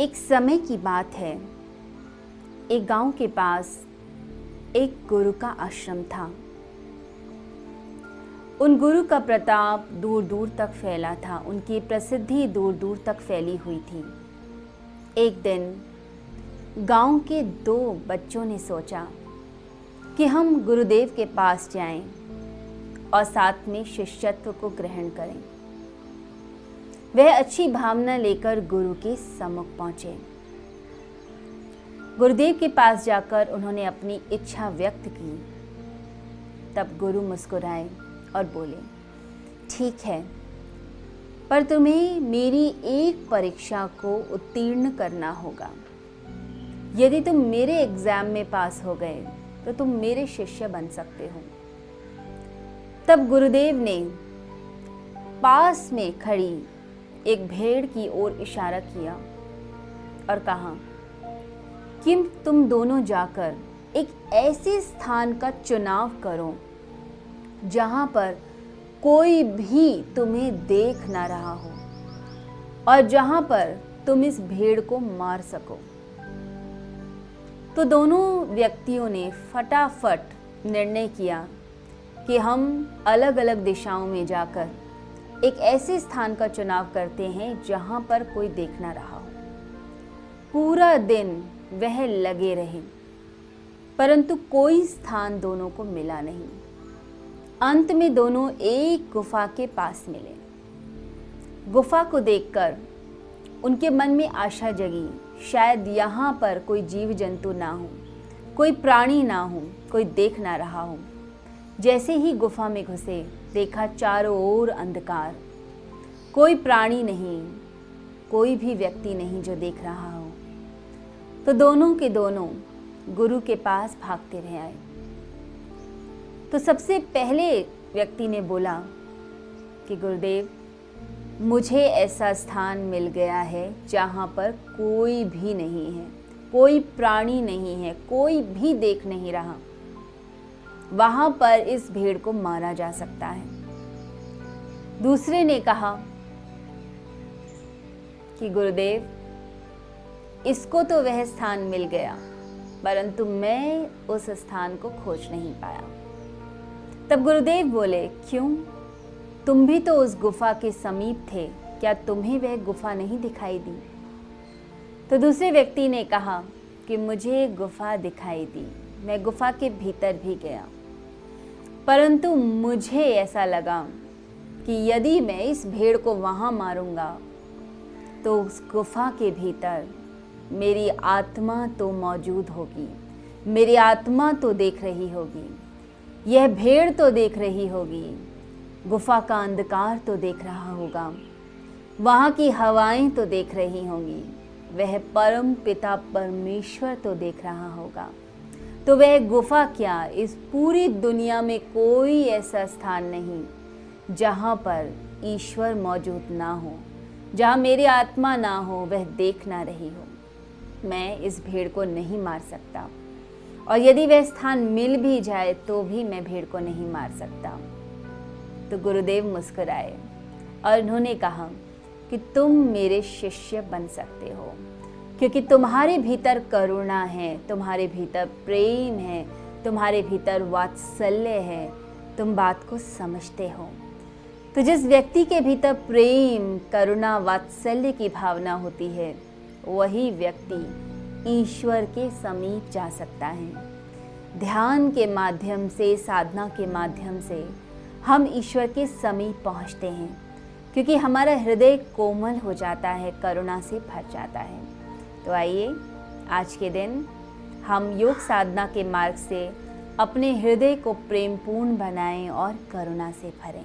एक समय की बात है। एक गाँव के पास एक गुरु का आश्रम था। उन गुरु का प्रताप दूर दूर तक फैला था। उनकी प्रसिद्धि दूर दूर तक फैली हुई थी। एक दिन गाँव के दो बच्चों ने सोचा कि हम गुरुदेव के पास जाएँ और साथ में शिष्यत्व को ग्रहण करें। वह अच्छी भावना लेकर गुरु के सम्मुख पहुँचे। गुरुदेव के पास जाकर उन्होंने अपनी इच्छा व्यक्त की। तब गुरु मुस्कुराए और बोले, ठीक है, पर तुम्हें मेरी एक परीक्षा को उत्तीर्ण करना होगा। यदि तुम मेरे एग्ज़ाम में पास हो गए तो तुम मेरे शिष्य बन सकते हो। तब गुरुदेव ने पास में खड़ी एक भेड़ की ओर इशारा किया और कहा कि तुम दोनों जाकर एक ऐसे स्थान का चुनाव करो जहाँ पर कोई भी तुम्हें देख ना रहा हो और जहाँ पर तुम इस भेड़ को मार सको। तो दोनों व्यक्तियों ने फटाफट निर्णय किया कि हम अलग अलग दिशाओं में जाकर एक ऐसे स्थान का चुनाव करते हैं जहाँ पर कोई देख ना रहा हो। पूरा दिन वह लगे रहे, परंतु कोई स्थान दोनों को मिला नहीं। अंत में दोनों एक गुफा के पास मिले। गुफा को देखकर उनके मन में आशा जगी, शायद यहाँ पर कोई जीव जंतु ना हो, कोई प्राणी ना हो, कोई देख ना रहा हो। जैसे ही गुफा में घुसे देखा चारों ओर अंधकार। कोई प्राणी नहीं, कोई भी व्यक्ति नहीं जो देख रहा हो। तो दोनों के दोनों गुरु के पास भागते रह आए। तो सबसे पहले व्यक्ति ने बोला कि, गुरुदेव, मुझे ऐसा स्थान मिल गया है जहाँ पर कोई भी नहीं है, कोई प्राणी नहीं है, कोई भी देख नहीं रहा। वहाँ पर इस भेड़ को मारा जा सकता है। दूसरे ने कहा कि, गुरुदेव, इसको तो वह स्थान मिल गया, परंतु मैं उस स्थान को खोज नहीं पाया। तब गुरुदेव बोले, क्यों? तुम भी तो उस गुफा के समीप थे, क्या तुम्हें वह गुफा नहीं दिखाई दी? तो दूसरे व्यक्ति ने कहा कि, मुझे गुफा दिखाई दी, मैं गुफा के भीतर भी गया। परंतु मुझे ऐसा लगा कि यदि मैं इस भेड़ को वहाँ मारूँगा तो उस गुफा के भीतर मेरी आत्मा तो मौजूद होगी, मेरी आत्मा तो देख रही होगी, यह भेड़ तो देख रही होगी, गुफा का अंधकार तो देख रहा होगा, वहाँ की हवाएँ तो देख रही होंगी, वह परम पिता परमेश्वर तो देख रहा होगा। तो वह गुफा क्या इस पूरी दुनिया में कोई ऐसा स्थान नहीं जहाँ पर ईश्वर मौजूद ना हो, जहाँ मेरी आत्मा ना हो, वह देख ना रही हो। मैं इस भीड़ को नहीं मार सकता। और यदि वह स्थान मिल भी जाए तो भी मैं भीड़ को नहीं मार सकता। तो गुरुदेव मुस्कुराए और उन्होंने कहा कि तुम मेरे शिष्य बन सकते हो। क्योंकि तुम्हारे भीतर करुणा है, तुम्हारे भीतर प्रेम है, तुम्हारे भीतर वात्सल्य है, तुम बात को समझते हो। तो जिस व्यक्ति के भीतर प्रेम, करुणा, वात्सल्य की भावना होती है, वही व्यक्ति ईश्वर के समीप जा सकता है। ध्यान के माध्यम से, साधना के माध्यम से हम ईश्वर के समीप पहुँचते हैं, क्योंकि हमारा हृदय कोमल हो जाता है, करुणा से भर जाता है। तो आइए, आज के दिन हम योग साधना के मार्ग से अपने हृदय को प्रेमपूर्ण बनाएँ और करुणा से भरें।